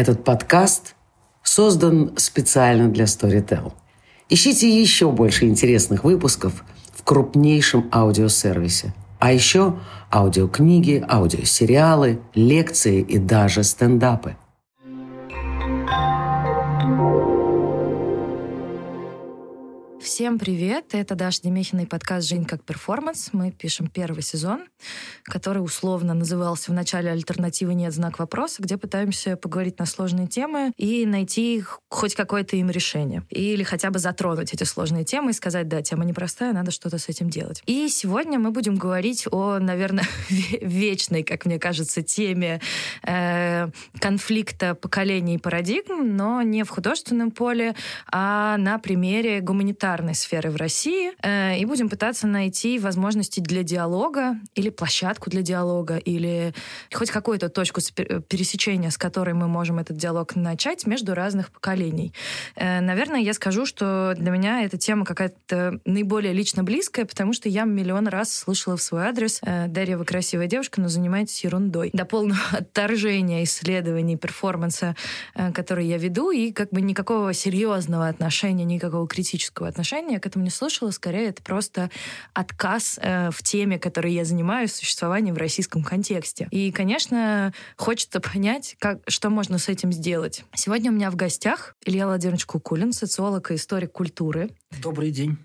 Этот подкаст создан специально для Storytel. Ищите еще больше интересных выпусков в крупнейшем аудиосервисе. А еще аудиокниги, аудиосериалы, лекции и даже стендапы – Всем привет! Это Даша Демехина и подкаст «Жень как перформанс». Мы пишем первый сезон, который условно назывался в начале «Альтернативы нет. Знак вопроса», где пытаемся поговорить на сложные темы и найти хоть какое-то им решение. Или хотя бы затронуть эти сложные темы и сказать, да, тема непростая, надо что-то с этим делать. И сегодня мы будем говорить о, наверное, вечной, как мне кажется, теме э, конфликта поколений и парадигм, но не в художественном поле, а на примере гуманитарной гуманитарной сферы в России э, и будем пытаться найти возможности для диалога или площадку для диалога или хоть какую-то точку пересечения, с которой мы можем этот диалог начать между разных поколений. Э, наверное, я скажу, что для меня эта тема какая-то наиболее лично близкая, потому что я миллион раз слышала в свой адрес э, «Дарья, вы красивая девушка, но занимаетесь ерундой». До полного отторжения исследований перформанса, э, который я веду, и как бы никакого серьезного отношения, никакого критического отношения отношения к этому не слышала. Скорее, это просто отказ э, в теме, которой я занимаюсь, существования в российском контексте. И, конечно, хочется понять, как, что можно с этим сделать. Сегодня у меня в гостях Илья Владимирович Кукулин, социолог и историк культуры. Добрый день.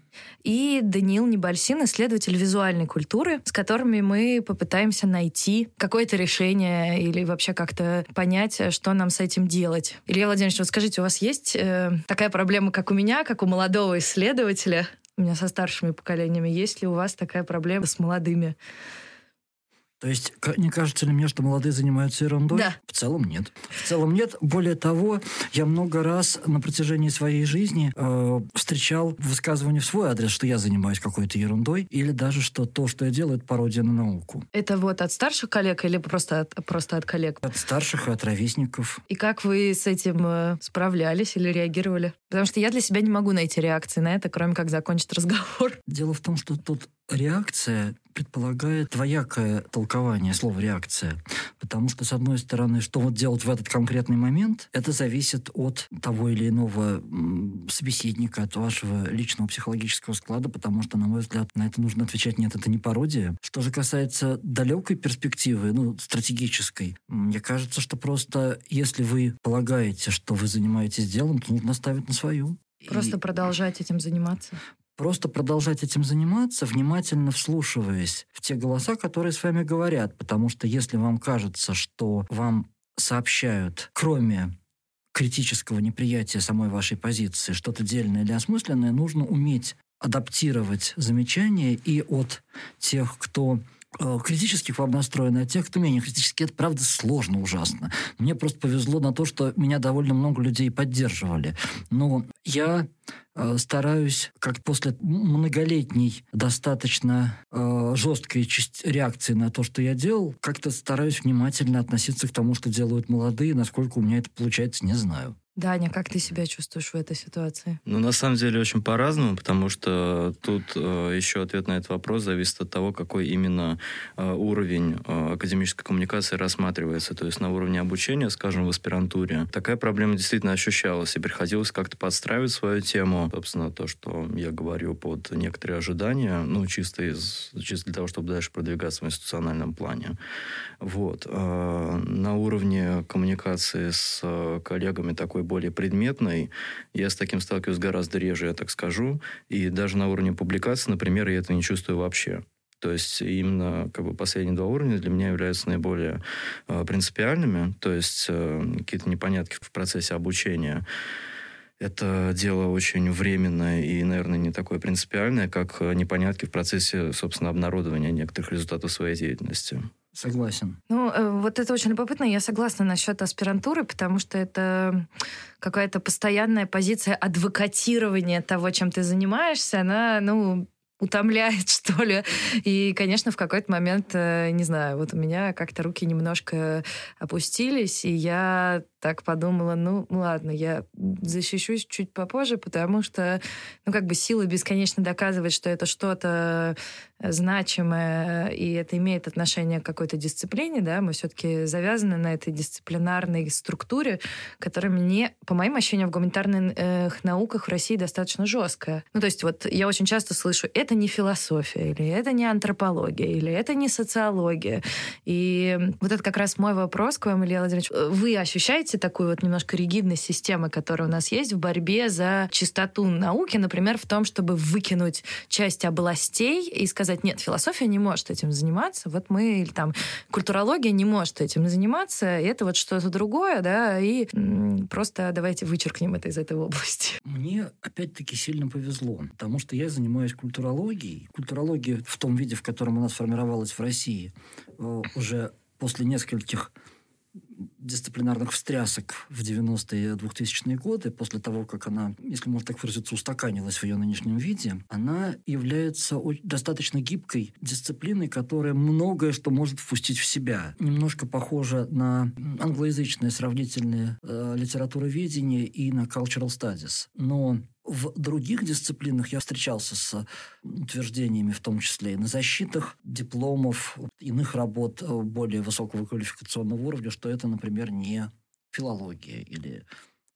И Даниил Небольсин, исследователь визуальной культуры, с которыми мы попытаемся найти какое-то решение или вообще как-то понять, что нам с этим делать. Илья Владимирович, вот скажите, у вас есть э, такая проблема, как у меня, как у молодого исследователя? У меня со старшими поколениями. Есть ли у вас такая проблема с молодыми? То есть, не кажется ли мне, что молодые занимаются ерундой? Да. В целом нет. В целом нет. Более того, я много раз на протяжении своей жизни э, встречал высказывания в свой адрес, что я занимаюсь какой-то ерундой, или даже что то, что я делаю, это пародия на науку. Это вот от старших коллег или просто от, просто от коллег? От старших и от ровесников. И как вы с этим э, справлялись или реагировали? Потому что я для себя не могу найти реакции на это, кроме как закончить разговор. Дело в том, что тут реакция предполагает двоякое толкование слова «реакция». Потому что, с одной стороны, что вот делать в этот конкретный момент, это зависит от того или иного собеседника, от вашего личного психологического склада, потому что, на мой взгляд, на это нужно отвечать «нет, это не пародия». Что же касается далекой перспективы, ну, стратегической, мне кажется, что просто если вы полагаете, что вы занимаетесь делом, то нужно ставить на свою. Просто и... продолжать этим заниматься просто продолжать этим заниматься, внимательно вслушиваясь в те голоса, которые с вами говорят. Потому что если вам кажется, что вам сообщают, кроме критического неприятия самой вашей позиции, что-то дельное или осмысленное, нужно уметь адаптировать замечания и от тех, кто Э, критически к вам настроены, а тех, кто менее критически, это правда сложно ужасно. Мне просто повезло на то, что меня довольно много людей поддерживали. Но я стараюсь, как после многолетней достаточно э, жесткой реакции на то, что я делал, как-то стараюсь внимательно относиться к тому, что делают молодые, насколько у меня это получается, не знаю. Даня, как ты себя чувствуешь в этой ситуации? Ну, на самом деле, очень по-разному, потому что тут э, еще ответ на этот вопрос зависит от того, какой именно э, уровень э, академической коммуникации рассматривается. То есть на уровне обучения, скажем, в аспирантуре, такая проблема действительно ощущалась, и приходилось как-то подстраивать свою тему. Собственно, то, что я говорю под некоторые ожидания, ну, чисто, из, чисто для того, чтобы дальше продвигаться в институциональном плане. Вот. Э, на уровне коммуникации с э, коллегами такой более предметной. Я с таким сталкиваюсь гораздо реже, я так скажу. И даже на уровне публикации, например, я этого не чувствую вообще. То есть именно как бы последние два уровня для меня являются наиболее э, принципиальными. То есть э, какие-то непонятки в процессе обучения. Это дело очень временное и, наверное, не такое принципиальное, как э, непонятки в процессе, собственно, обнародования некоторых результатов своей деятельности. Согласен. Ну, э, вот это очень любопытно. Я согласна насчет аспирантуры, потому что это какая-то постоянная позиция адвокатирования того, чем ты занимаешься. Она, ну, утомляет, что ли. И, конечно, в какой-то момент, э, не знаю, вот у меня как-то руки немножко опустились, и я так подумала, ну ладно, я защищусь чуть попозже, потому что, ну как бы сила бесконечно доказывать, что это что-то значимое, и это имеет отношение к какой-то дисциплине, да, мы все-таки завязаны на этой дисциплинарной структуре, которая мне, по моим ощущениям, в гуманитарных науках в России достаточно жесткая. Ну, то есть вот я очень часто слышу, это не философия, или это не антропология, или это не социология. И вот это как раз мой вопрос к вам, Илья Владимирович. Вы ощущаете такую вот немножко ригидность системы, которая у нас есть в борьбе за чистоту науки, например, в том, чтобы выкинуть часть областей и сказать, нет, философия не может этим заниматься, вот мы, или там, культурология не может этим заниматься, это вот что-то другое, да, и просто давайте вычеркнем это из этой области. Мне, опять-таки, сильно повезло, потому что я занимаюсь культурологией. Культурология в том виде, в котором она сформировалась в России, э, уже после нескольких дисциплинарных встрясок в 90-е 2000-е годы, после того, как она, если можно так выразиться, устаканилась в ее нынешнем виде, она является достаточно гибкой дисциплиной, которая многое что может впустить в себя. Немножко похожа на англоязычное сравнительное э, литературоведение и на cultural studies. Но в других дисциплинах я встречался с утверждениями, в том числе и на защитах дипломов, иных работ э, более высокого квалификационного уровня, что это, например, не филология или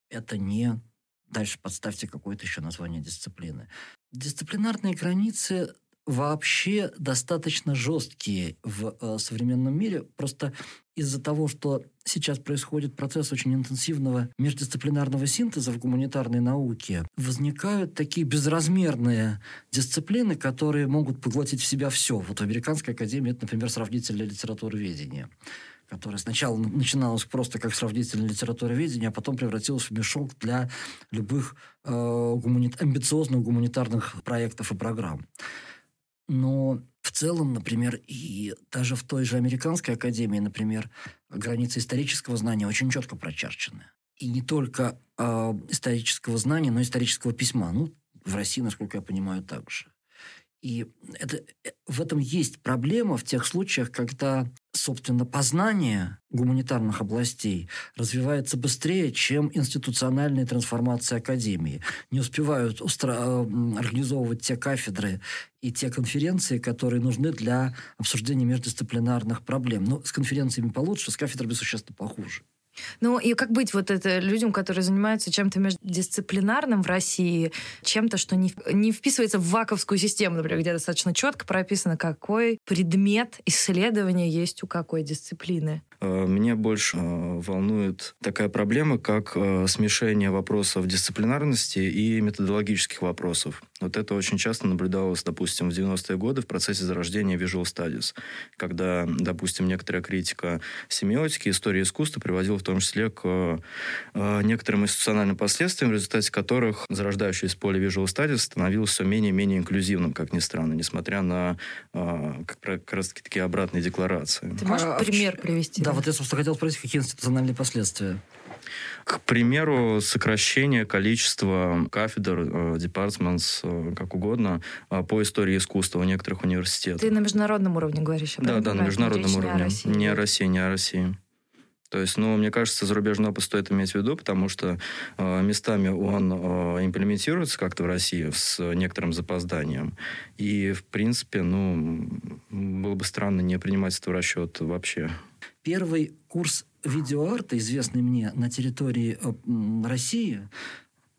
это не... Дальше подставьте какое-то еще название дисциплины. Дисциплинарные границы вообще достаточно жесткие в э, современном мире. Просто из-за того, что сейчас происходит процесс очень интенсивного междисциплинарного синтеза в гуманитарной науке, возникают такие безразмерные дисциплины, которые могут поглотить в себя все. Вот в Американской академии это, например, сравнительное литературоведение которая сначала начиналась просто как сравнительное литературоведение, а потом превратилась в мешок для любых э, гумани... амбициозных гуманитарных проектов и программ. Но в целом, например, и даже в той же американской академии, например, границы исторического знания очень четко прочерчены. И не только э, исторического знания, но и исторического письма. Ну, в России, насколько я понимаю, также. И это, э, в этом есть проблема в тех случаях, когда собственно, познание гуманитарных областей развивается быстрее, чем институциональная трансформация академии. Не успевают устро... Э, организовывать те кафедры и те конференции, которые нужны для обсуждения междисциплинарных проблем. Но с конференциями получше, с кафедрами существенно похуже. Ну и как быть вот это людям, которые занимаются чем-то междисциплинарным в России, чем-то, что не, не вписывается в ваковскую систему, например, где достаточно четко прописано, какой предмет исследования есть у какой дисциплины? Э, меня больше э, волнует такая проблема, как э, смешение вопросов дисциплинарности и методологических вопросов. Вот это очень часто наблюдалось, допустим, в 90-е годы в процессе зарождения Visual Studies, когда, допустим, некоторая критика семиотики, истории искусства приводила в том числе к некоторым институциональным последствиям, в результате которых зарождающееся поле Visual Studies становилось все менее и менее инклюзивным, как ни странно, несмотря на как, как раз-таки такие обратные декларации. Ты можешь а, пример привести? Да, вот я, собственно, хотел спросить, какие институциональные последствия? К примеру, сокращение количества кафедр, э, департментс, э, как угодно, э, по истории искусства у некоторых университетов. Ты на международном уровне говоришь? Да, да, на международном уровне. Не о России, не о России. То есть, ну, мне кажется, зарубежный опыт стоит иметь в виду, потому что э, местами он э, имплементируется как-то в России с некоторым запозданием. И, в принципе, ну, было бы странно не принимать это в расчет вообще. Первый курс видеоарта, известный мне на территории э, России,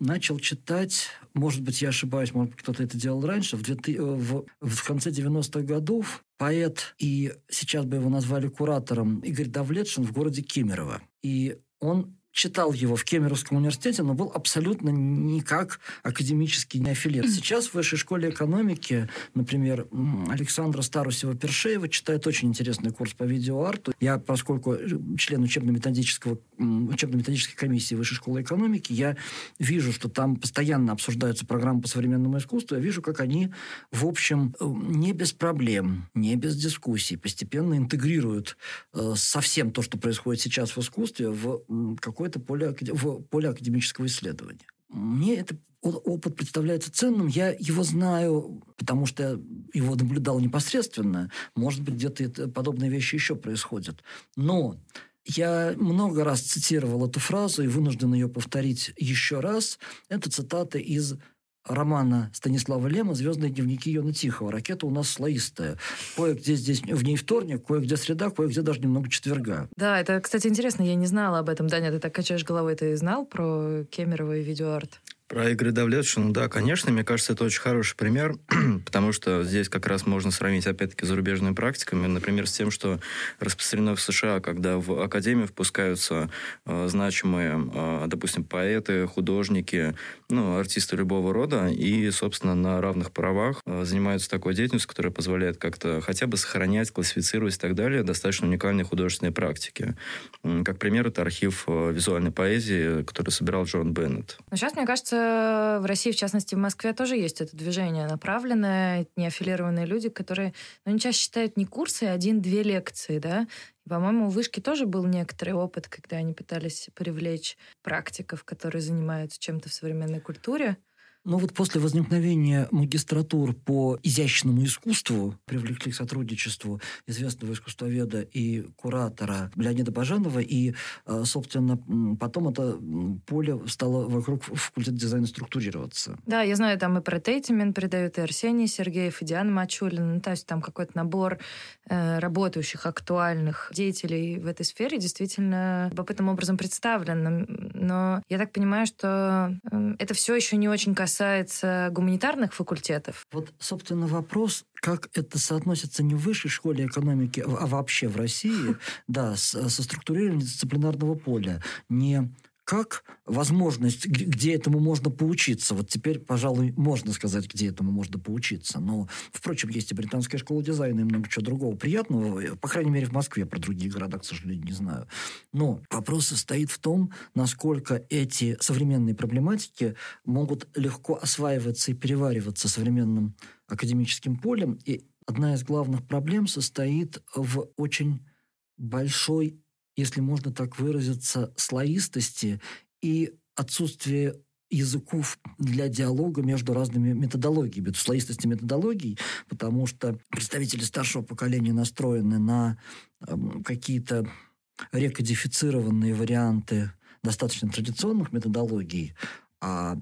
начал читать, может быть, я ошибаюсь, может быть, кто-то это делал раньше, в, 2000, э, в, в конце 90-х годов поэт, и сейчас бы его назвали куратором, Игорь Давлетшин в городе Кемерово. И он читал его в Кемеровском университете, но был абсолютно никак академический не аффилирован. Сейчас в Высшей школе экономики, например, Александра Старусева-Першеева читает очень интересный курс по видеоарту. Я, поскольку член учебно-методического, учебно-методической комиссии Высшей школы экономики, я вижу, что там постоянно обсуждаются программы по современному искусству. Я вижу, как они, в общем, э, не без проблем, не без дискуссий, постепенно интегрируют э, совсем то, что происходит сейчас в искусстве, в какой какое-то поле, в поле академического исследования. Мне этот опыт представляется ценным. Я его знаю, потому что его наблюдал непосредственно. Может быть, где-то подобные вещи еще происходят. Но Я много раз цитировал эту фразу и вынужден ее повторить еще раз. Это цитата из романа Станислава Лема «Звездные дневники Йона Тихого». Ракета у нас слоистая. Кое-где здесь в ней вторник, кое-где среда, кое-где даже немного четверга. Да, это, кстати, интересно. Я не знала об этом. Даня, ты так качаешь головой. Ты знал про Кемерово и видеоарт? Про игры Давлетшину, да, конечно, мне кажется, это очень хороший пример, потому что здесь как раз можно сравнить, опять-таки, с зарубежными практиками, например, с тем, что распространено в США, когда в академию впускаются э, значимые, э, допустим, поэты, художники, ну, артисты любого рода, и, собственно, на равных правах э, занимаются такой деятельностью, которая позволяет как-то хотя бы сохранять, классифицировать и так далее достаточно уникальные художественные практики. Как пример, это архив э, визуальной поэзии, который собирал Джон Беннет. Но сейчас, мне кажется, в России, в частности, в Москве тоже есть это движение направленное, неаффилированные люди, которые, ну, они чаще считают не курсы, а один-две лекции, да. И, по-моему, у Вышки тоже был некоторый опыт, когда они пытались привлечь практиков, которые занимаются чем-то в современной культуре. Ну вот после возникновения магистратур по изящному искусству привлекли к сотрудничеству известного искусствоведа и куратора Леонида Бажанова, и, э, собственно, потом это поле стало вокруг факультета дизайна структурироваться. Да, я знаю, там и про Тейтимен передают, и Арсений Сергеев, и Диана Мачулина, ну, то есть там какой-то набор э, работающих, актуальных деятелей в этой сфере действительно любопытным образом представлен. Но я так понимаю, что э, это все еще не очень касается касается гуманитарных факультетов. Вот, собственно, вопрос, как это соотносится не в высшей школе экономики, а вообще в России, да, со структурированием дисциплинарного поля, не как возможность, где этому можно поучиться. Вот теперь, пожалуй, можно сказать, где этому можно поучиться. Но, впрочем, есть и британская школа дизайна и много чего другого приятного. По крайней мере, в Москве. Про другие города, к сожалению, не знаю. Но вопрос состоит в том, насколько эти современные проблематики могут легко осваиваться и перевариваться современным академическим полем. И одна из главных проблем состоит в очень большой если можно так выразиться, слоистости и отсутствие языков для диалога между разными методологиями, слоистости методологий, потому что представители старшего поколения настроены на э, какие-то рекодифицированные варианты достаточно традиционных методологий, а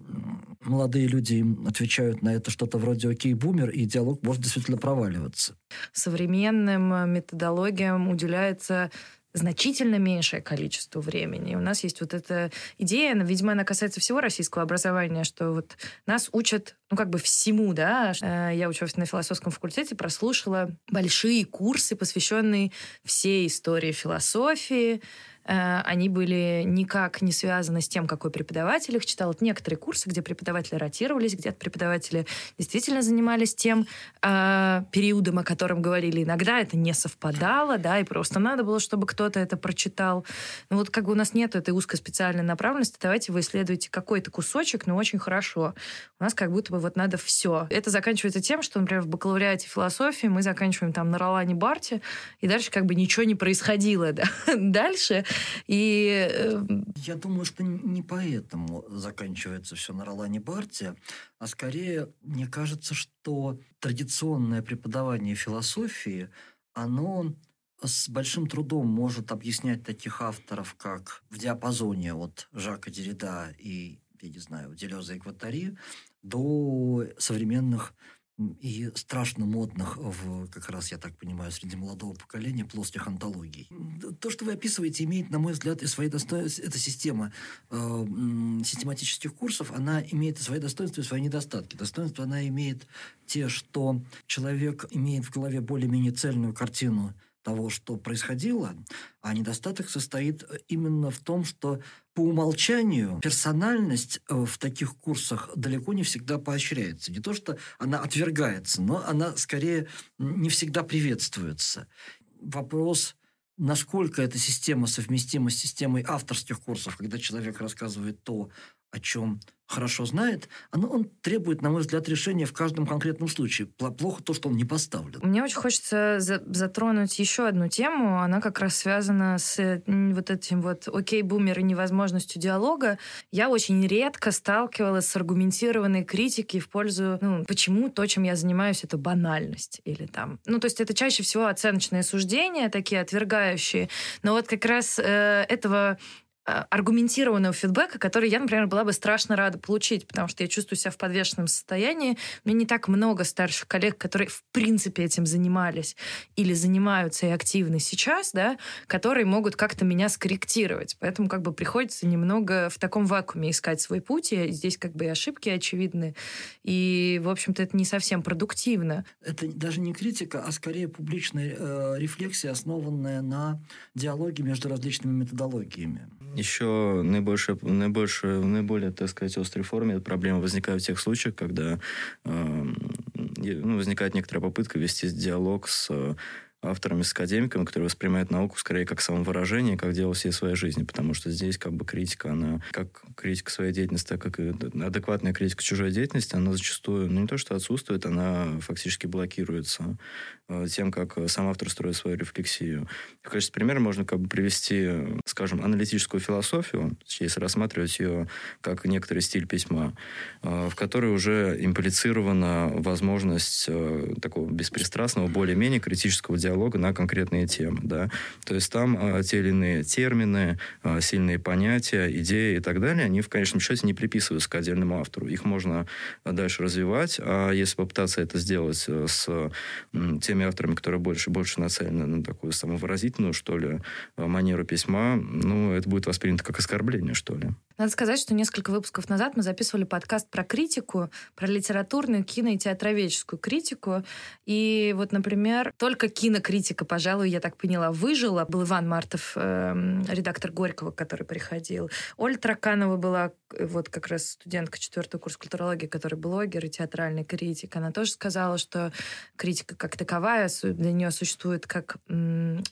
молодые люди отвечают на это что-то вроде «Окей, бумер», и диалог может действительно проваливаться. Современным методологиям уделяется значительно меньшее количество времени. И у нас есть вот эта идея, она, видимо, она касается всего российского образования, что вот нас учат, ну, как бы всему, да. Э, я училась на философском факультете, прослушала большие курсы, посвященные всей истории философии, Э, они были никак не связаны с тем, какой преподаватель их читал. Это некоторые курсы, где преподаватели ротировались, где преподаватели действительно занимались тем э, периодом, о котором говорили. Иногда это не совпадало, да, и просто надо было, чтобы кто-то это прочитал. Ну вот как бы у нас нет этой узкой специальной направленности, давайте вы исследуете какой-то кусочек, но очень хорошо. У нас как будто бы вот надо все. Это заканчивается тем, что, например, в бакалавриате философии мы заканчиваем там на Ролане Барте, и дальше как бы ничего не происходило. Да? Дальше и... Э, Я думаю, что не поэтому заканчивается все на Ролане Барте, а скорее, мне кажется, что традиционное преподавание философии, оно с большим трудом может объяснять таких авторов, как в диапазоне от Жака Деррида и, я не знаю, Делеза и Кватари, до современных и страшно модных в, как раз, я так понимаю, среди молодого поколения плоских антологий. То, что вы описываете, имеет, на мой взгляд, и свои достоинства. Эта система э, систематических курсов, она имеет и свои достоинства, и свои недостатки. Достоинства она имеет те, что человек имеет в голове более-менее цельную картину того, что происходило, а недостаток состоит именно в том, что по умолчанию персональность э, в таких курсах далеко не всегда поощряется. Не то, что она отвергается, но она скорее не всегда приветствуется. Вопрос насколько эта система совместима с системой авторских курсов, когда человек рассказывает то, о чем хорошо знает, оно, он требует, на мой взгляд, решения в каждом конкретном случае. Плохо то, что он не поставлен. Мне очень хочется за затронуть еще одну тему. Она как раз связана с вот этим вот окей, бумер и невозможностью диалога. Я очень редко сталкивалась с аргументированной критикой в пользу, ну, почему то, чем я занимаюсь, это банальность. Или там... Ну, то есть это чаще всего оценочные суждения, такие отвергающие. Но вот как раз э, этого аргументированного фидбэка, который я, например, была бы страшно рада получить, потому что я чувствую себя в подвешенном состоянии. У меня не так много старших коллег, которые в принципе этим занимались или занимаются и активны сейчас, да, которые могут как-то меня скорректировать. Поэтому как бы приходится немного в таком вакууме искать свой путь. И здесь как бы и ошибки очевидны. И, в общем-то, это не совсем продуктивно. Это даже не критика, а скорее публичная э, рефлексия, основанная на диалоге между различными методологиями. Еще наибольшая, наибольшая, наиболее, так сказать, острой форме проблема возникает в тех случаях, когда э, ну, возникает некоторая попытка вести диалог с авторами, с академиками, которые воспринимают науку скорее как самовыражение, как дело всей своей жизни, потому что здесь как бы критика, она как критика своей деятельности, так как и адекватная критика чужой деятельности, она зачастую, ну не то что отсутствует, она фактически блокируется э, тем, как сам автор строит свою рефлексию. В качестве примера можно как бы привести, скажем, аналитическую философию, если рассматривать ее как некоторый стиль письма, э, в которой уже имплицирована возможность э, такого беспристрастного, более-менее критического диалога диалога на конкретные темы. Да? То есть там а, те или иные термины, а, сильные понятия, идеи и так далее, они в конечном счете не приписываются к отдельному автору. Их можно дальше развивать, а если попытаться это сделать э, с теми авторами, которые больше больше нацелены на такую самовыразительную, что ли, манеру письма, ну, это будет воспринято как оскорбление, что ли. Надо сказать, что несколько выпусков назад мы записывали подкаст про критику, про литературную, кино и театроведческую критику. И вот, например, только кинокритика, пожалуй, я так поняла, выжила. Был Иван Мартов, э, редактор Горького, который приходил. Оля Траканова была вот как раз студентка четвертого курса культурологии, который блогер и театральный критик. Она тоже сказала, что критика как таковая для нее существует как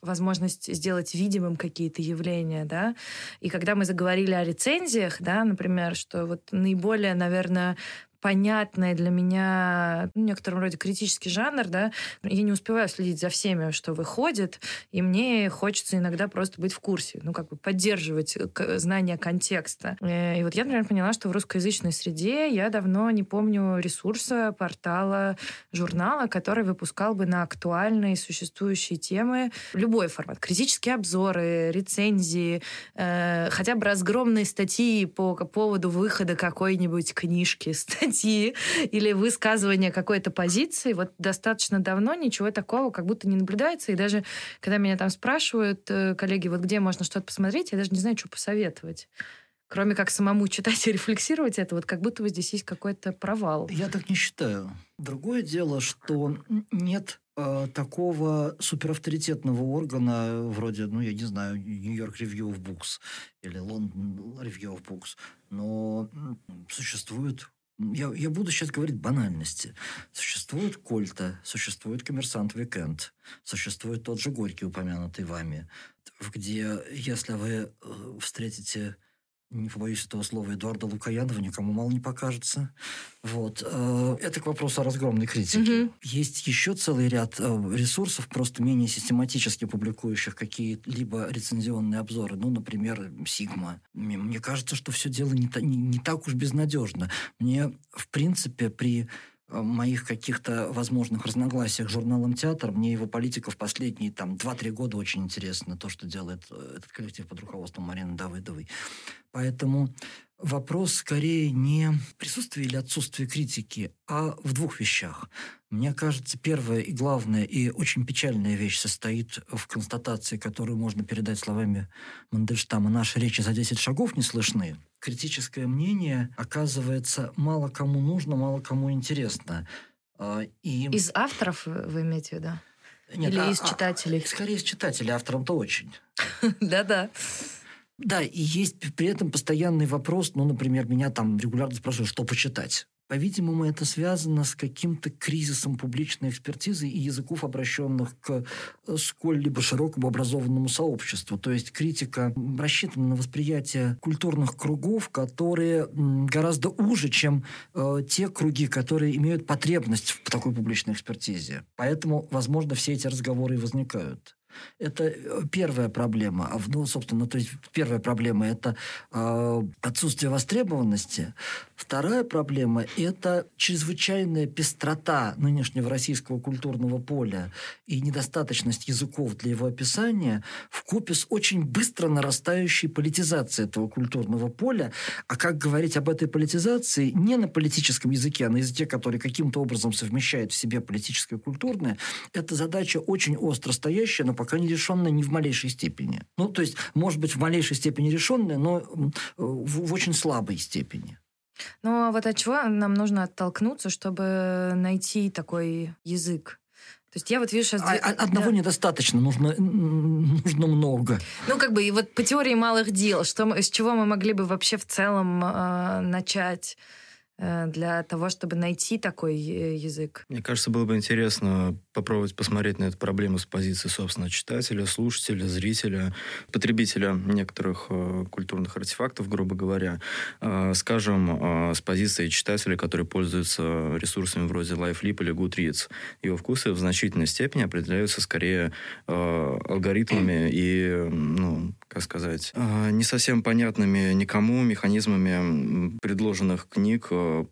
возможность сделать видимым какие-то явления, да. И когда мы заговорили о рецензиях, да, например, что вот наиболее, наверное, понятный для меня ну, в некотором роде критический жанр, да, я не успеваю следить за всеми, что выходит, и мне хочется иногда просто быть в курсе, ну, как бы поддерживать знание контекста. Э, и вот я, например, поняла, что в русскоязычной среде я давно не помню ресурса, портала, журнала, который выпускал бы на актуальные существующие темы любой формат. Критические обзоры, рецензии, э, хотя бы разгромные статьи по поводу выхода какой-нибудь книжки, статьи статьи или высказывания какой-то позиции. Вот достаточно давно ничего такого как будто не наблюдается. И даже когда меня там спрашивают э, коллеги, вот где можно что-то посмотреть, я даже не знаю, что посоветовать кроме как самому читать и рефлексировать это, вот как будто бы здесь есть какой-то провал. Я так не считаю. Другое дело, что нет э, такого суперавторитетного органа вроде, ну, я не знаю, Нью-Йорк Review of Books или Лондон Review of Books, но существует я, я буду сейчас говорить банальности. Существует Colta, существует Коммерсант Викенд, существует тот же Горький, упомянутый вами, где, если вы э, встретите не побоюсь этого слова, Эдуарда Лукаянова никому мало не покажется. Вот. Э, это к вопросу о разгромной критике. Угу. Есть еще целый ряд э, ресурсов, просто менее систематически публикующих какие-либо рецензионные обзоры. Ну, например, Сигма. Мне кажется, что все дело не, не, не так уж безнадежно. Мне, в принципе, при моих каких-то возможных разногласиях с журналом «Театр». Мне его политика в последние там 2-3 года очень интересно, то, что делает э, этот коллектив под руководством Марины Давыдовой. Поэтому вопрос скорее не присутствие или отсутствие критики, а в двух вещах. Мне кажется, первая и главная и очень печальная вещь состоит в констатации, которую можно передать словами Мандельштама «Наши речи за 10 шагов не слышны» критическое мнение оказывается мало кому нужно, мало кому интересно. А, и... Из авторов вы имеете в виду? Нет, Или а, из а, читателей? А, скорее из читателей, авторам-то очень. Да-да. Да, и есть при этом постоянный вопрос, ну, например, меня там регулярно спрашивают, что почитать. По-видимому, это связано с каким-то кризисом публичной экспертизы и языков, обращенных к э, сколь-либо широкому образованному сообществу. То есть критика рассчитана на восприятие культурных кругов, которые гораздо уже, чем э, те круги, которые имеют потребность в такой публичной экспертизе. Поэтому, возможно, все эти разговоры и возникают. Это э, первая проблема. А ну, собственно, то есть первая проблема – это э, отсутствие востребованности. Вторая проблема – это чрезвычайная пестрота нынешнего российского культурного поля и недостаточность языков для его описания в купе с очень быстро нарастающей политизацией этого культурного поля. А как говорить об этой политизации не на политическом языке, а на языке, который каким-то образом совмещает в себе политическое и культурное, это задача очень остро стоящая, но пока не решенная ни в малейшей степени. Ну, то есть, может быть, в малейшей степени решенная, но в, в очень слабой степени. Ну, а вот от чего нам нужно оттолкнуться, чтобы найти такой язык? То есть я вот вижу сейчас... А, одного да. недостаточно, нужно, нужно много. Ну, как бы, и вот по теории малых дел, что, с чего мы могли бы вообще в целом э, начать? Э, для того, чтобы найти такой э, язык? Мне кажется, было бы интересно попробовать посмотреть на эту проблему с позиции, собственно, читателя, слушателя, зрителя, потребителя некоторых э, культурных артефактов, грубо говоря. Э, скажем, э, с позиции читателя, который пользуется ресурсами вроде LifeLip или Goodreads. Его вкусы в значительной степени определяются скорее э, алгоритмами и, ну, как сказать, э, не совсем понятными никому механизмами предложенных книг, э,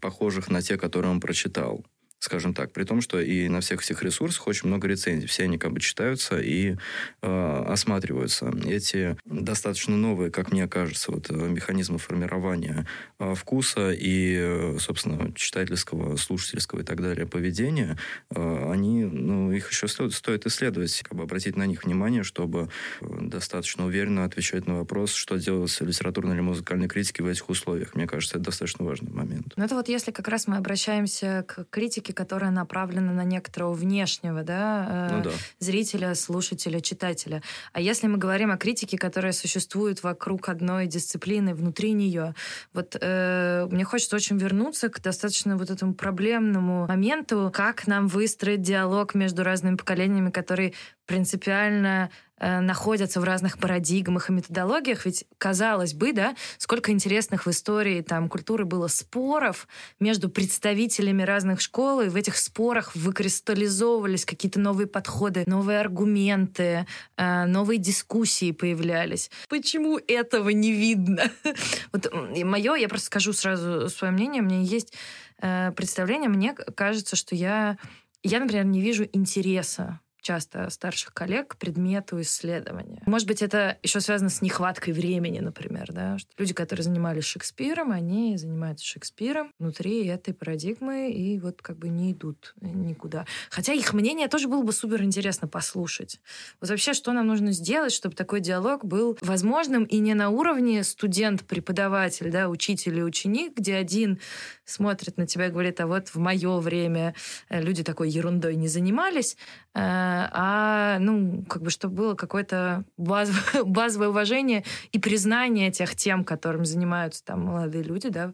похожих на те, которые он прочитал скажем так, при том, что и на всех этих ресурсах очень много рецензий, все они как бы читаются и э, осматриваются. Эти достаточно новые, как мне кажется, вот э, механизмы формирования э, вкуса и, э, собственно, читательского, слушательского и так далее поведения, э, они, ну, их еще стоит, стоит исследовать, как бы обратить на них внимание, чтобы э, достаточно уверенно отвечать на вопрос, что делать литературной или музыкальной критикой в этих условиях. Мне кажется, это достаточно важный момент. Ну, это вот если как раз мы обращаемся к критике, критики, которая направлена на некоторого внешнего да, э, ну, да. зрителя, слушателя, читателя. А если мы говорим о критике, которая существует вокруг одной дисциплины, внутри нее, вот э, мне хочется очень вернуться к достаточно вот этому проблемному моменту, как нам выстроить диалог между разными поколениями, который принципиально э, находятся в разных парадигмах и методологиях. Ведь, казалось бы, да, сколько интересных в истории там культуры было споров между представителями разных школ, и в этих спорах выкристаллизовывались какие-то новые подходы, новые аргументы, э, новые дискуссии появлялись. Почему этого не видно? Вот мое, я просто скажу сразу свое мнение, у меня есть э, представление, мне кажется, что я, я, например, не вижу интереса часто старших коллег к предмету исследования. Может быть, это еще связано с нехваткой времени, например, да, что люди, которые занимались Шекспиром, они занимаются Шекспиром внутри этой парадигмы и вот как бы не идут никуда. Хотя их мнение тоже было бы супер интересно послушать. Вот вообще, что нам нужно сделать, чтобы такой диалог был возможным и не на уровне студент-преподаватель, да, учитель и ученик, где один смотрит на тебя и говорит, а вот в мое время э, люди такой ерундой не занимались, э, а, ну, как бы, чтобы было какое-то базовое, базовое уважение и признание тех тем, которым занимаются там молодые люди, да,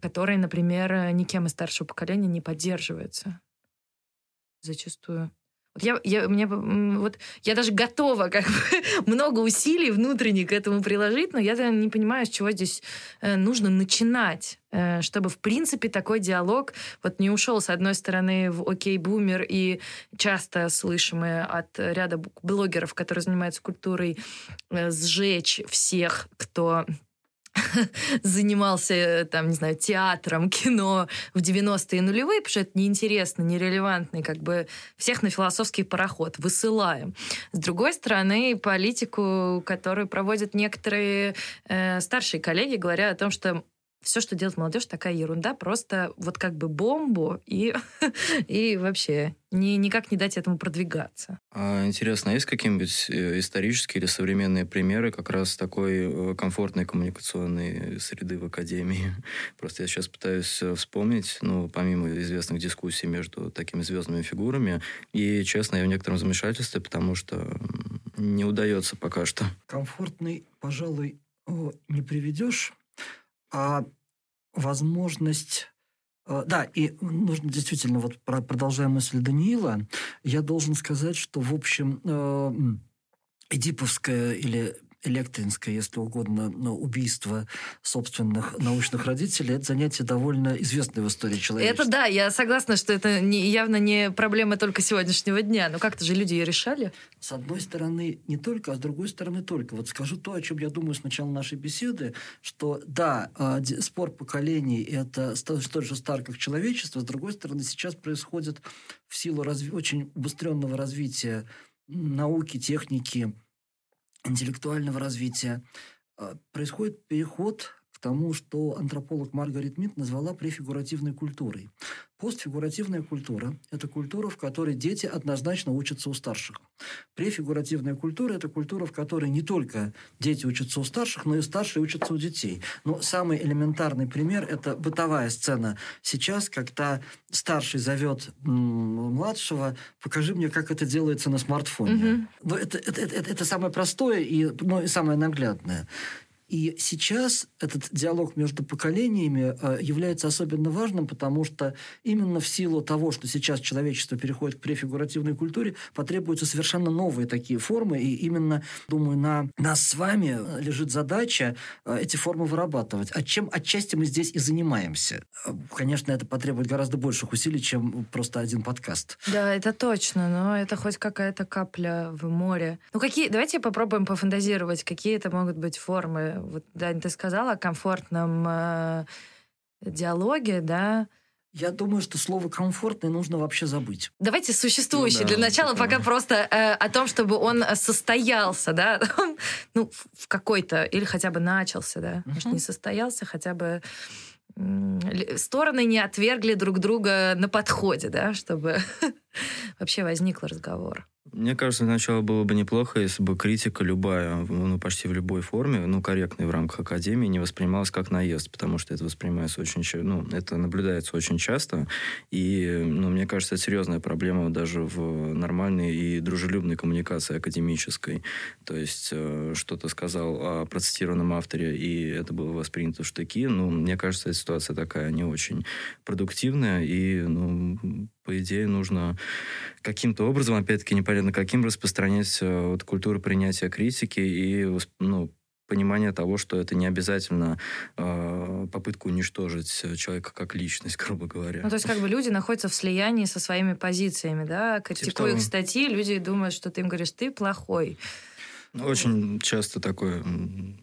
которые, например, никем из старшего поколения не поддерживаются зачастую. Вот я, я, мне, вот, я даже готова как бы много усилий внутренне к этому приложить, но я не понимаю, с чего здесь э, нужно начинать, э, чтобы, в принципе, такой диалог вот не ушел, с одной стороны, в окей-бумер и часто слышимое от ряда блогеров, которые занимаются культурой, э, сжечь всех, кто занимался, э, там, не знаю, театром, кино в 90-е нулевые, потому что это неинтересно, нерелевантно, и как бы всех на философский пароход высылаем. С другой стороны, политику, которую проводят некоторые э, старшие коллеги, говоря о том, что все, что делает молодежь, такая ерунда, просто вот как бы бомбу и, и вообще ни, никак не дать этому продвигаться. А, интересно, а есть какие-нибудь э, исторические или современные примеры как раз такой э, комфортной коммуникационной среды в Академии? Просто я сейчас пытаюсь э, вспомнить, ну, помимо известных дискуссий между такими звездными фигурами, и, честно, я в некотором замешательстве, потому что не удается пока что. Комфортный, пожалуй, не приведешь, а возможность э, да, и нужно действительно, вот продолжая мысль Даниила, я должен сказать, что, в общем, э, Эдиповская или электринское, если угодно, но убийство собственных научных родителей, это занятие довольно известное в истории человечества. Это да, я согласна, что это не, явно не проблема только сегодняшнего дня. Но как-то же люди ее решали. С одной стороны не только, а с другой стороны только. Вот скажу то, о чем я думаю с начала нашей беседы, что да, а, спор поколений – это столь же стар, как человечество. С другой стороны, сейчас происходит в силу разви- очень убыстренного развития науки, техники, интеллектуального развития, а, происходит переход к тому, что антрополог Маргарет Мид назвала префигуративной культурой. Постфигуративная культура – это культура, в которой дети однозначно учатся у старших. Префигуративная культура – это культура, в которой не только дети учатся у старших, но и старшие учатся у детей. Но самый элементарный пример – это бытовая сцена сейчас, когда старший зовет младшего, покажи мне, как это делается на смартфоне. Угу. Но это, это, это, это самое простое и, ну, и самое наглядное. И сейчас этот диалог между поколениями э, является особенно важным, потому что именно в силу того, что сейчас человечество переходит к префигуративной культуре, потребуются совершенно новые такие формы. И именно, думаю, на нас с вами лежит задача э, эти формы вырабатывать. А чем отчасти мы здесь и занимаемся. Э, конечно, это потребует гораздо больших усилий, чем просто один подкаст. Да, это точно, но это хоть какая-то капля в море. Ну, какие... Давайте попробуем пофантазировать, какие это могут быть формы вот, Дань, ты сказала о комфортном э, диалоге, да, я думаю, что слово комфортный нужно вообще забыть. Давайте существующий ну, да, для начала такое. пока просто э, о том, чтобы он состоялся, да, ну в какой-то или хотя бы начался, да, uh-huh. может не состоялся, хотя бы стороны не отвергли друг друга на подходе, да, чтобы вообще возник разговор. Мне кажется, сначала было бы неплохо, если бы критика любая, ну, почти в любой форме, ну, корректной в рамках Академии, не воспринималась как наезд, потому что это воспринимается очень, ну, это наблюдается очень часто, и, ну, мне кажется, это серьезная проблема даже в нормальной и дружелюбной коммуникации академической. То есть, э, что-то сказал о процитированном авторе, и это было воспринято в штыки, ну, мне кажется, эта ситуация такая не очень продуктивная, и, ну, по идее, нужно каким-то образом, опять-таки, непонятно каким, распространять э, вот, культуру принятия критики и ну, понимание того, что это не обязательно э, попытка уничтожить человека как личность, грубо говоря. Ну, то есть, как бы люди находятся в слиянии со своими позициями, да? Критикуя типа их статьи, люди думают, что ты им говоришь, ты плохой. Очень часто такое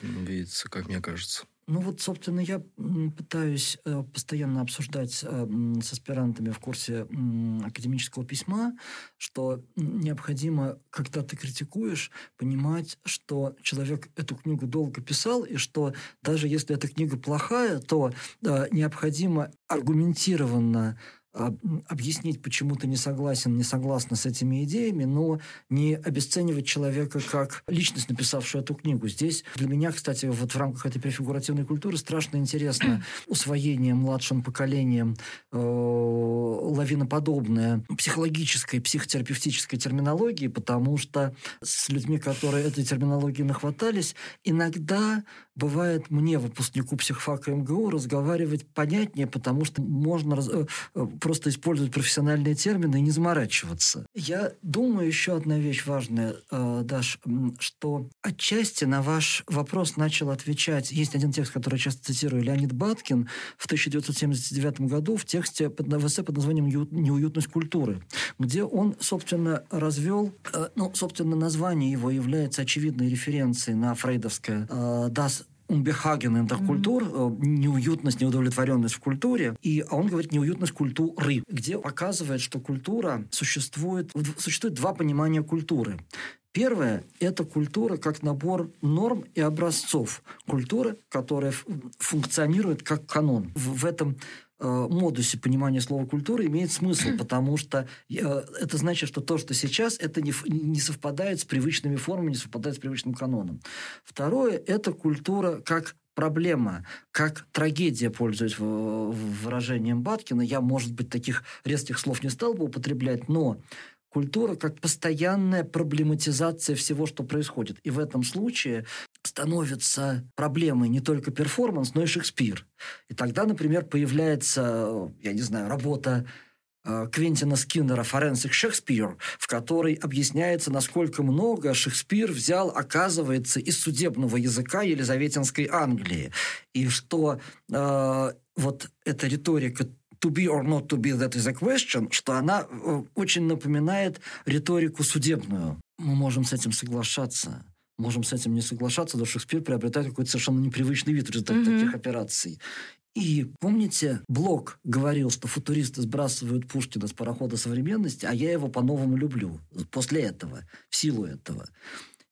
видится, как мне кажется. Ну вот, собственно, я пытаюсь э, постоянно обсуждать э, с аспирантами в курсе академического письма, что необходимо, когда ты критикуешь, понимать, что человек эту книгу долго писал, и что даже если эта книга плохая, то э, необходимо аргументированно объяснить, почему ты не согласен, не согласна с этими идеями, но не обесценивать человека как личность, написавшую эту книгу. Здесь для меня, кстати, вот в рамках этой префигуративной культуры страшно интересно усвоение младшим поколением э, лавиноподобное психологической, психотерапевтической терминологии, потому что с людьми, которые этой терминологии нахватались, иногда бывает мне, выпускнику психфака МГУ, разговаривать понятнее, потому что можно раз, э, просто использовать профессиональные термины и не заморачиваться. Я думаю, еще одна вещь важная, э, Даш, что отчасти на ваш вопрос начал отвечать, есть один текст, который я часто цитирую, Леонид Баткин в 1979 году в тексте под, в под названием «Неуютность культуры», где он, собственно, развел, э, ну, собственно, название его является очевидной референцией на фрейдовское «Das Унбехаген интеркультур, mm-hmm. неуютность, неудовлетворенность в культуре. И а он говорит неуютность культуры, где показывает, что культура существует, существует два понимания культуры. Первое – это культура как набор норм и образцов. Культура, которая функционирует как канон. В, в этом модусе понимания слова культура имеет смысл, потому что э, это значит, что то, что сейчас, это не, не совпадает с привычными формами, не совпадает с привычным каноном. Второе – это культура как проблема, как трагедия, пользуясь выражением Баткина. Я, может быть, таких резких слов не стал бы употреблять, но Культура как постоянная проблематизация всего, что происходит. И в этом случае становится проблемой не только перформанс, но и Шекспир. И тогда, например, появляется, я не знаю, работа э, Квентина Скиннера «Forensic Shakespeare», в которой объясняется, насколько много Шекспир взял, оказывается, из судебного языка Елизаветинской Англии. И что э, вот эта риторика to be or not to be, that is a question, что она э, очень напоминает риторику судебную. Мы можем с этим соглашаться. Можем с этим не соглашаться, но Шекспир приобретает какой-то совершенно непривычный вид в результате mm-hmm. таких операций. И помните, Блок говорил, что футуристы сбрасывают Пушкина с парохода современности, а я его по-новому люблю. После этого, в силу этого.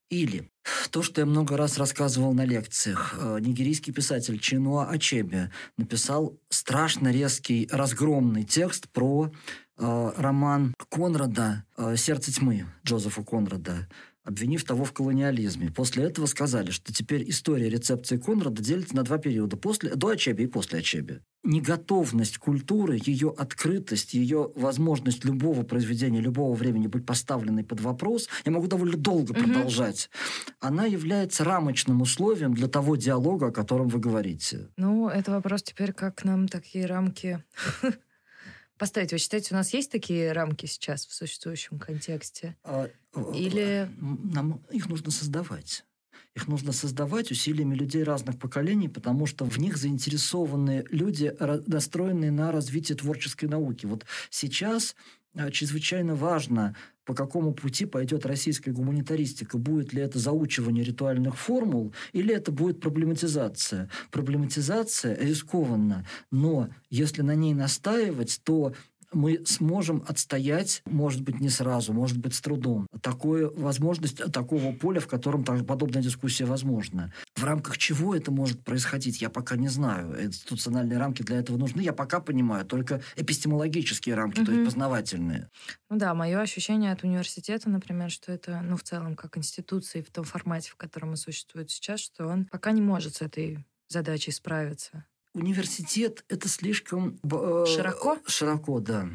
Или то, что я много раз рассказывал на лекциях. Э, нигерийский писатель Чинуа Ачебе написал страшно резкий, разгромный текст про э, роман Конрада э, «Сердце тьмы» Джозефа Конрада обвинив того в колониализме. После этого сказали, что теперь история рецепции Конрада делится на два периода, после, до Ачеби и после Ачеби. Неготовность культуры, ее открытость, ее возможность любого произведения, любого времени быть поставленной под вопрос, я могу довольно долго угу. продолжать, она является рамочным условием для того диалога, о котором вы говорите. Ну, это вопрос теперь, как нам такие рамки поставить? Вы считаете, у нас есть такие рамки сейчас в существующем контексте? А, Или... Нам их нужно создавать. Их нужно создавать усилиями людей разных поколений, потому что в них заинтересованы люди, настроенные на развитие творческой науки. Вот сейчас чрезвычайно важно, по какому пути пойдет российская гуманитаристика. Будет ли это заучивание ритуальных формул, или это будет проблематизация. Проблематизация рискованна, но если на ней настаивать, то мы сможем отстоять, может быть, не сразу, может быть, с трудом, такую возможность такого поля, в котором подобная дискуссия возможна. В рамках чего это может происходить, я пока не знаю. Институциональные рамки для этого нужны. Я пока понимаю только эпистемологические рамки, угу. то есть познавательные. Ну да, мое ощущение от университета, например, что это, ну, в целом, как институции в том формате, в котором мы существует сейчас, что он пока не может с этой задачей справиться университет это слишком... Э, широко? Широко, да.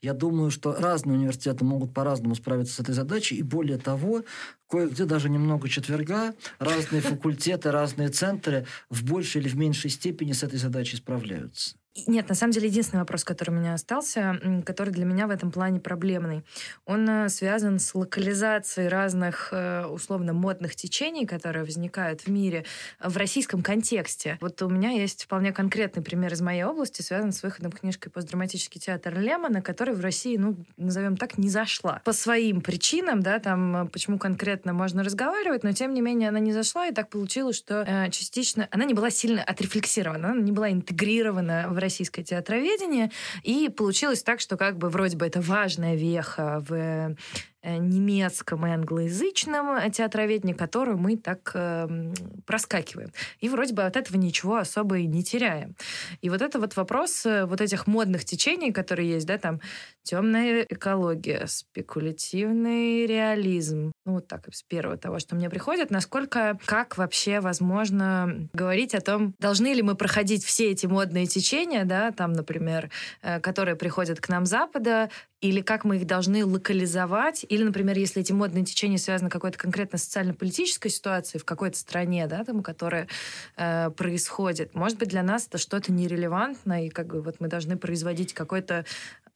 Я думаю, что разные университеты могут по-разному справиться с этой задачей. И более того, кое-где даже немного четверга, разные факультеты, разные центры в большей или в меньшей степени с этой задачей справляются. Нет, на самом деле единственный вопрос, который у меня остался, который для меня в этом плане проблемный, он э, связан с локализацией разных э, условно модных течений, которые возникают в мире в российском контексте. Вот у меня есть вполне конкретный пример из моей области, связан с выходом книжкой «Постдраматический театр Лемона», который в России, ну, назовем так, не зашла. По своим причинам, да, там, э, почему конкретно можно разговаривать, но тем не менее она не зашла, и так получилось, что частично она не была сильно отрефлексирована, она не была интегрирована в российское театроведение. И получилось так, что как бы вроде бы это важная веха в Э, немецком и англоязычном театроведении, которую мы так э, проскакиваем. И вроде бы от этого ничего особо и не теряем. И вот это вот вопрос э, вот этих модных течений, которые есть, да, там темная экология, спекулятивный реализм. Ну, вот так, с первого того, что мне приходит, насколько, как вообще возможно говорить о том, должны ли мы проходить все эти модные течения, да, там, например, э, которые приходят к нам с Запада, или как мы их должны локализовать, или, например, если эти модные течения связаны какой-то конкретно социально-политической ситуацией в какой-то стране, да, там, которая э, происходит. Может быть, для нас это что-то нерелевантно, и как бы вот мы должны производить какой-то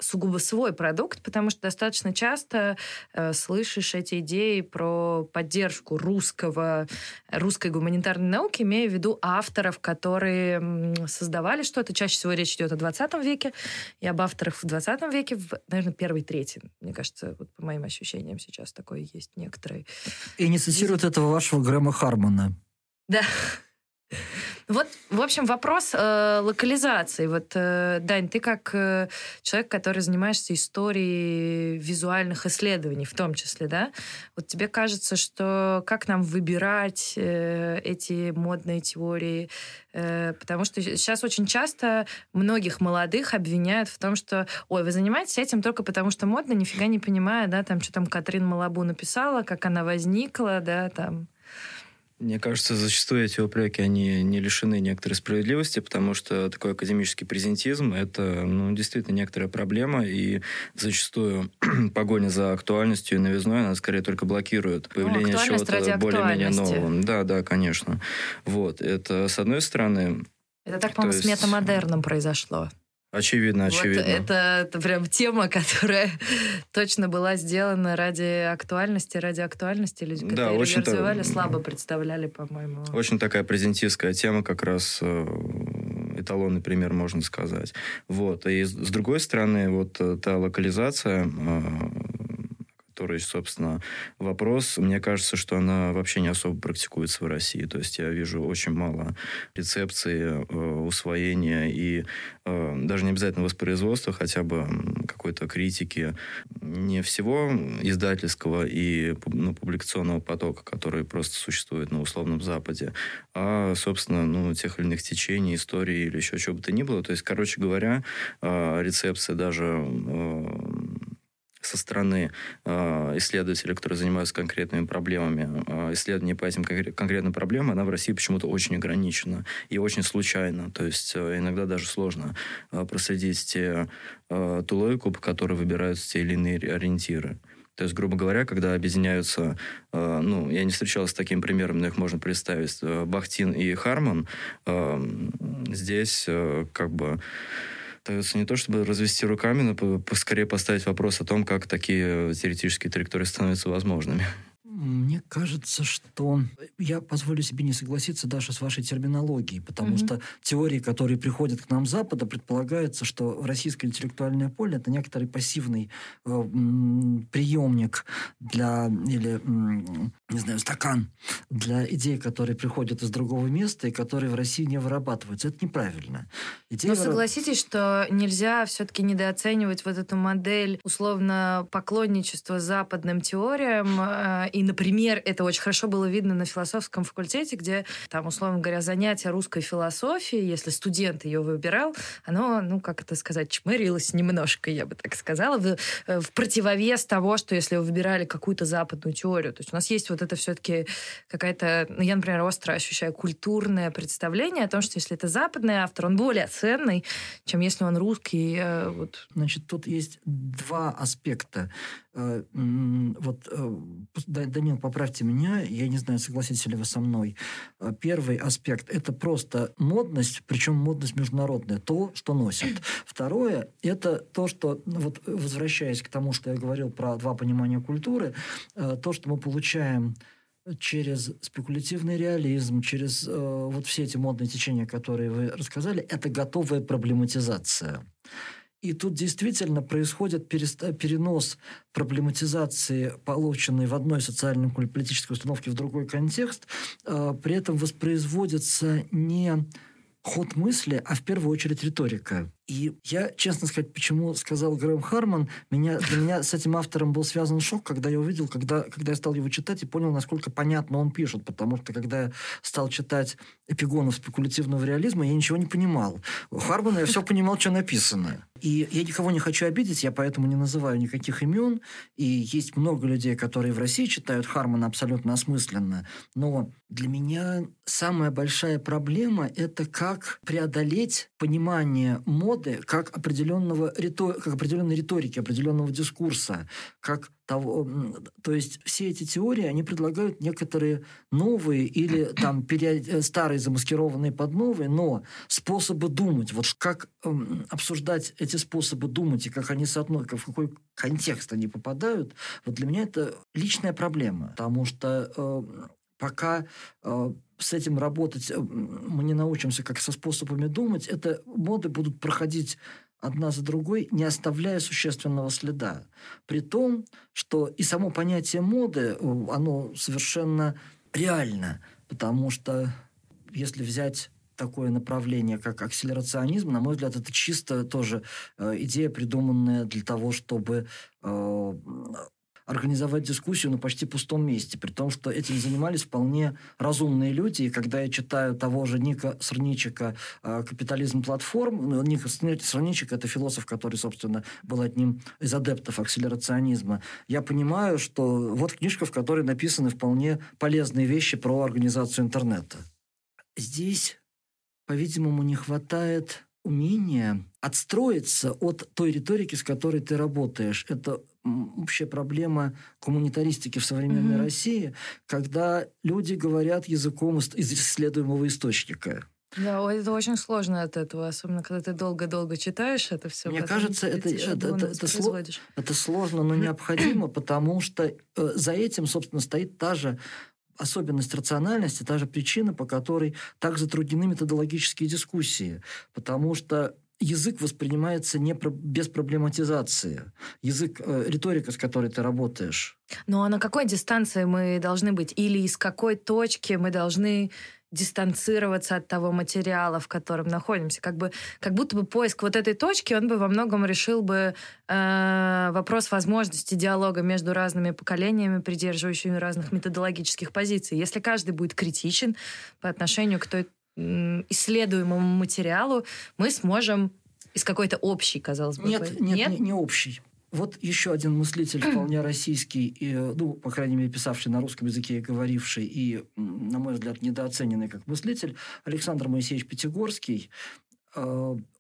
сугубо свой продукт, потому что достаточно часто э, слышишь эти идеи про поддержку русского, русской гуманитарной науки, имея в виду авторов, которые создавали что-то. Чаще всего речь идет о 20 веке, и об авторах в 20 веке, в, наверное, первый, третий. Мне кажется, вот по моим ощущениям сейчас такое есть некоторые. И не цитируют этого вашего Грэма Хармона. Да. Вот, в общем, вопрос э, локализации. Вот, э, Дань, ты как э, человек, который занимаешься историей визуальных исследований, в том числе, да? Вот тебе кажется, что как нам выбирать э, эти модные теории? Э, потому что сейчас очень часто многих молодых обвиняют в том, что, ой, вы занимаетесь этим только потому, что модно, нифига не понимая, да, там, что там Катрин Малабу написала, как она возникла, да, там Мне кажется, зачастую эти упреки, они не лишены некоторой справедливости, потому что такой академический презентизм – это ну, действительно некоторая проблема, и зачастую погоня за актуальностью и новизной, она скорее только блокирует ну, появление ну, чего-то более-менее нового. Да, да, конечно. Вот, это с одной стороны... Это так, по-моему, с метамодерном произошло. Очевидно, очевидно. Вот это, это прям тема, которая точно была сделана ради актуальности, ради актуальности. Люди, которые да, очень ее развивали, слабо представляли, по-моему. Очень такая презентистская тема, как раз э, эталонный пример, можно сказать. Вот. И с другой стороны, вот э, та локализация который, собственно, вопрос, мне кажется, что она вообще не особо практикуется в России. То есть я вижу очень мало рецепции, э, усвоения и э, даже не обязательно воспроизводства, хотя бы какой-то критики не всего издательского и ну, публикационного потока, который просто существует на условном Западе, а, собственно, ну, тех или иных течений, истории или еще чего бы то ни было. То есть, короче говоря, э, рецепция даже со стороны э, исследователей, которые занимаются конкретными проблемами, э, исследование по этим конкретным проблемам, она в России почему-то очень ограничена и очень случайно. То есть э, иногда даже сложно э, проследить те, э, ту логику, по которой выбираются те или иные ориентиры. То есть, грубо говоря, когда объединяются, э, ну, я не встречался с таким примером, но их можно представить, э, Бахтин и Харман, э, здесь э, как бы остается не то, чтобы развести руками, но скорее поставить вопрос о том, как такие теоретические траектории становятся возможными. Мне кажется, что я позволю себе не согласиться даже с вашей терминологией, потому mm-hmm. что теории, которые приходят к нам с Запада, предполагается, что российское интеллектуальное поле это некоторый пассивный э, приемник для или не знаю стакан для идей, которые приходят из другого места и которые в России не вырабатываются. Это неправильно. Идея Но согласитесь, что нельзя все-таки недооценивать вот эту модель условно поклонничества западным теориям э, и например, это очень хорошо было видно на философском факультете, где там, условно говоря, занятие русской философии, если студент ее выбирал, оно, ну, как это сказать, чмырилось немножко, я бы так сказала, в, э, в противовес того, что если вы выбирали какую-то западную теорию. То есть у нас есть вот это все-таки какая-то, ну, я, например, остро ощущаю культурное представление о том, что если это западный автор, он более ценный, чем если он русский. Э, вот. Значит, тут есть два аспекта. Э, вот, Данил, поправьте меня, я не знаю, согласитесь ли вы со мной. Э, первый аспект – это просто модность, причем модность международная, то, что носят. Второе – это то, что, ну, вот возвращаясь к тому, что я говорил про два понимания культуры, э, то, что мы получаем через спекулятивный реализм, через э, вот все эти модные течения, которые вы рассказали, это готовая проблематизация. И тут действительно происходит перенос проблематизации, полученной в одной социально-политической установке в другой контекст. А, при этом воспроизводится не ход мысли, а в первую очередь риторика. И я, честно сказать, почему сказал Грэм Харман, меня, для меня с этим автором был связан шок, когда я увидел, когда, когда я стал его читать и понял, насколько понятно он пишет. Потому что, когда я стал читать эпигонов спекулятивного реализма, я ничего не понимал. У Хармана я все понимал, что написано. И я никого не хочу обидеть, я поэтому не называю никаких имен. И есть много людей, которые в России читают Хармана абсолютно осмысленно. Но для меня самая большая проблема – это как преодолеть понимание мод моды как, определенного, как определенной риторики, определенного дискурса, как того, то есть все эти теории, они предлагают некоторые новые или там пере, старые замаскированные под новые, но способы думать, вот как э, обсуждать эти способы думать и как они соотносятся, в какой контекст они попадают, вот для меня это личная проблема, потому что э, пока э, с этим работать э, мы не научимся, как со способами думать, это моды будут проходить одна за другой, не оставляя существенного следа. При том, что и само понятие моды, э, оно совершенно реально, потому что если взять такое направление, как акселерационизм, на мой взгляд, это чисто тоже э, идея, придуманная для того, чтобы э, организовать дискуссию на почти пустом месте, при том, что этим занимались вполне разумные люди. И когда я читаю того же Ника Срничика э, «Капитализм платформ», ну, Ника Срничик – это философ, который, собственно, был одним из адептов акселерационизма, я понимаю, что вот книжка, в которой написаны вполне полезные вещи про организацию интернета. Здесь, по-видимому, не хватает умения отстроиться от той риторики, с которой ты работаешь. Это общая проблема коммунитаристики в современной mm-hmm. России, когда люди говорят языком из исследуемого источника. Да, это очень сложно от этого, особенно когда ты долго-долго читаешь это все. Мне кажется, это, это, это, это, сло, это сложно, но необходимо, потому что э, за этим, собственно, стоит та же особенность рациональности, та же причина, по которой так затруднены методологические дискуссии. Потому что язык воспринимается не про, без проблематизации. Язык, э, риторика, с которой ты работаешь. Ну а на какой дистанции мы должны быть? Или из какой точки мы должны дистанцироваться от того материала, в котором находимся. Как, бы, как будто бы поиск вот этой точки, он бы во многом решил бы э, вопрос возможности диалога между разными поколениями, придерживающими разных методологических позиций. Если каждый будет критичен по отношению к той исследуемому материалу, мы сможем из какой-то общей, казалось бы. Нет, нет, нет? Не, не общий. Вот еще один мыслитель, вполне российский, и, ну, по крайней мере, писавший на русском языке и говоривший, и, на мой взгляд, недооцененный как мыслитель, Александр Моисеевич Пятигорский.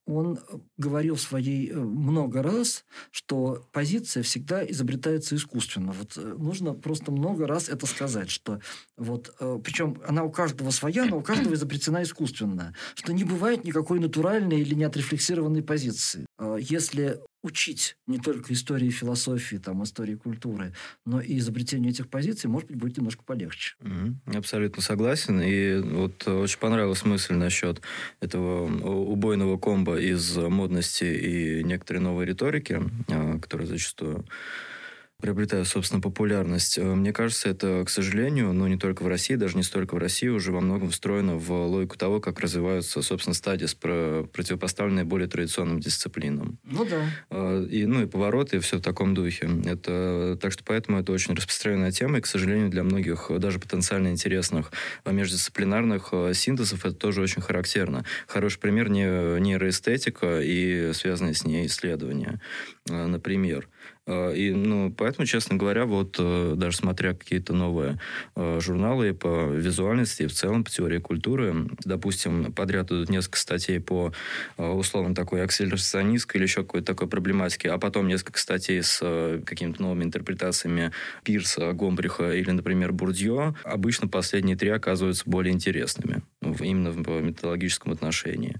Э, он говорил своей э, много раз, что позиция всегда изобретается искусственно. Вот э, нужно просто много раз это сказать, что вот, причем она у каждого своя, но у каждого изобретена искусственно, что не бывает никакой натуральной или неотрефлексированной позиции. Если учить не только истории философии, там, истории культуры, но и изобретению этих позиций, может быть, будет немножко полегче. Mm-hmm. Абсолютно согласен. И вот очень понравилась мысль насчет этого убойного комбо из модности и некоторой новой риторики, а, которая зачастую приобретают, собственно, популярность. Э, мне кажется, это, к сожалению, но не только в России, даже не столько в России, уже во многом встроено в логику того, как развиваются, собственно, стадии, про противопоставленные более традиционным дисциплинам. Ну да. Э, и, ну и повороты, и все в таком духе. Это, так что поэтому это очень распространенная тема, и, к сожалению, для многих даже потенциально интересных э, междисциплинарных синтезов это тоже очень характерно. Хороший пример не нейроэстетика и связанные с ней исследования. Например, Э, и, ну, поэтому, честно говоря, вот э, даже смотря какие-то новые э, журналы по визуальности и в целом по теории культуры, допустим, подряд идут несколько статей по условно такой акселерационистской или еще какой-то такой проблематике, а потом несколько статей с какими-то новыми интерпретациями Пирса, Гомбриха или, например, Бурдье, обычно последние три оказываются более интересными именно в методологическом отношении.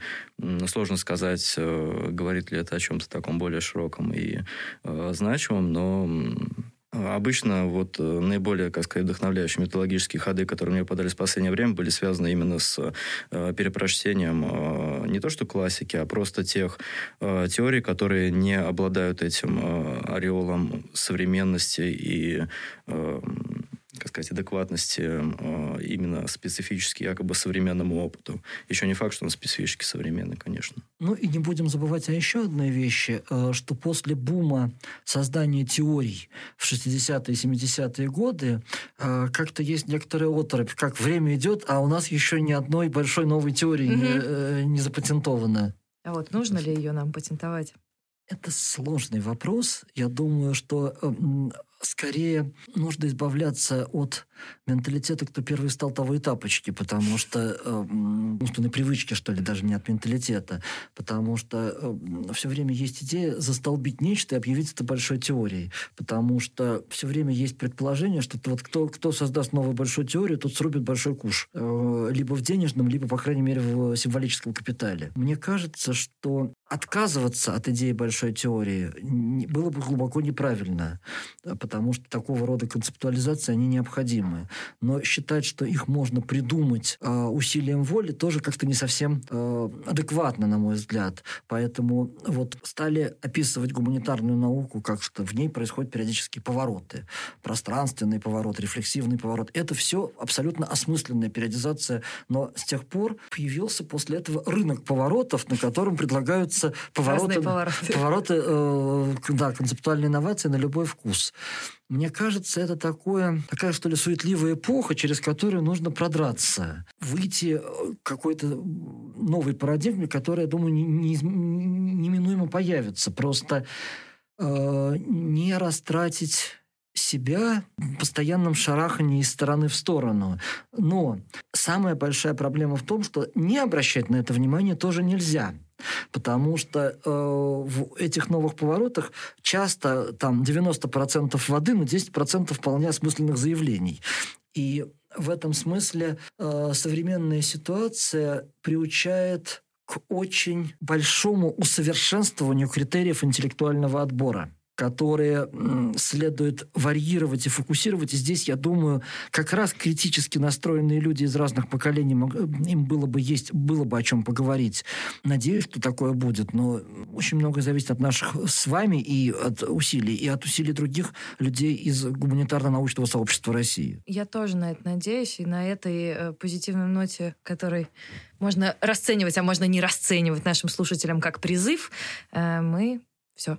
Сложно сказать, говорит ли это о чем-то таком более широком и значимом, значимым, но Обычно вот э, наиболее, как сказать, вдохновляющие методологические ходы, которые мне попадались в последнее время, были связаны именно с э, перепрочтением э, не то что классики, а просто тех э, теорий, которые не обладают этим э, ореолом современности и э, как сказать, адекватности э, именно специфически якобы современному опыту. Еще не факт, что он специфически современный, конечно. Ну и не будем забывать о еще одной вещи, э, что после бума создания теорий в 60-е и 70-е годы э, как-то есть некоторая оторопь, как время идет, а у нас еще ни одной большой новой теории mm-hmm. не, не запатентовано. А вот нужно ли ее нам патентовать? Это сложный вопрос. Я думаю, что скорее нужно избавляться от менталитета, кто первый стал того и тапочки, потому что э, умственной привычки, что ли, даже не от менталитета, потому что э, все время есть идея застолбить нечто и объявить это большой теорией, потому что все время есть предположение, что вот кто, кто создаст новую большую теорию, тот срубит большой куш, э, либо в денежном, либо, по крайней мере, в символическом капитале. Мне кажется, что отказываться от идеи большой теории было бы глубоко неправильно, потому что такого рода концептуализации, они необходимы. Но считать, что их можно придумать э, усилием воли, тоже как-то не совсем э, адекватно, на мой взгляд. Поэтому вот стали описывать гуманитарную науку, как что в ней происходят периодические повороты. Пространственный поворот, рефлексивный поворот. Это все абсолютно осмысленная периодизация. Но с тех пор появился после этого рынок поворотов, на котором предлагаются повороты, повороты. повороты э, да, концептуальной инновации на любой вкус. Мне кажется, это такое, такая, что ли, суетливая эпоха, через которую нужно продраться. Выйти э, какой-то новой парадигме, которая, я думаю, неминуемо появится. Просто э, не растратить себя в постоянном шарахании из стороны в сторону. Но самая большая проблема в том, что не обращать на это внимание тоже нельзя. Потому что э, в этих новых поворотах часто там 90% воды, но 10% вполне осмысленных заявлений. И в этом смысле э, современная ситуация приучает к очень большому усовершенствованию критериев интеллектуального отбора которые следует варьировать и фокусировать. И здесь, я думаю, как раз критически настроенные люди из разных поколений, им было бы есть, было бы о чем поговорить. Надеюсь, что такое будет, но очень многое зависит от наших с вами и от усилий, и от усилий других людей из гуманитарно-научного сообщества России. Я тоже на это надеюсь, и на этой э, позитивной ноте, которой можно расценивать, а можно не расценивать нашим слушателям как призыв, э, мы все.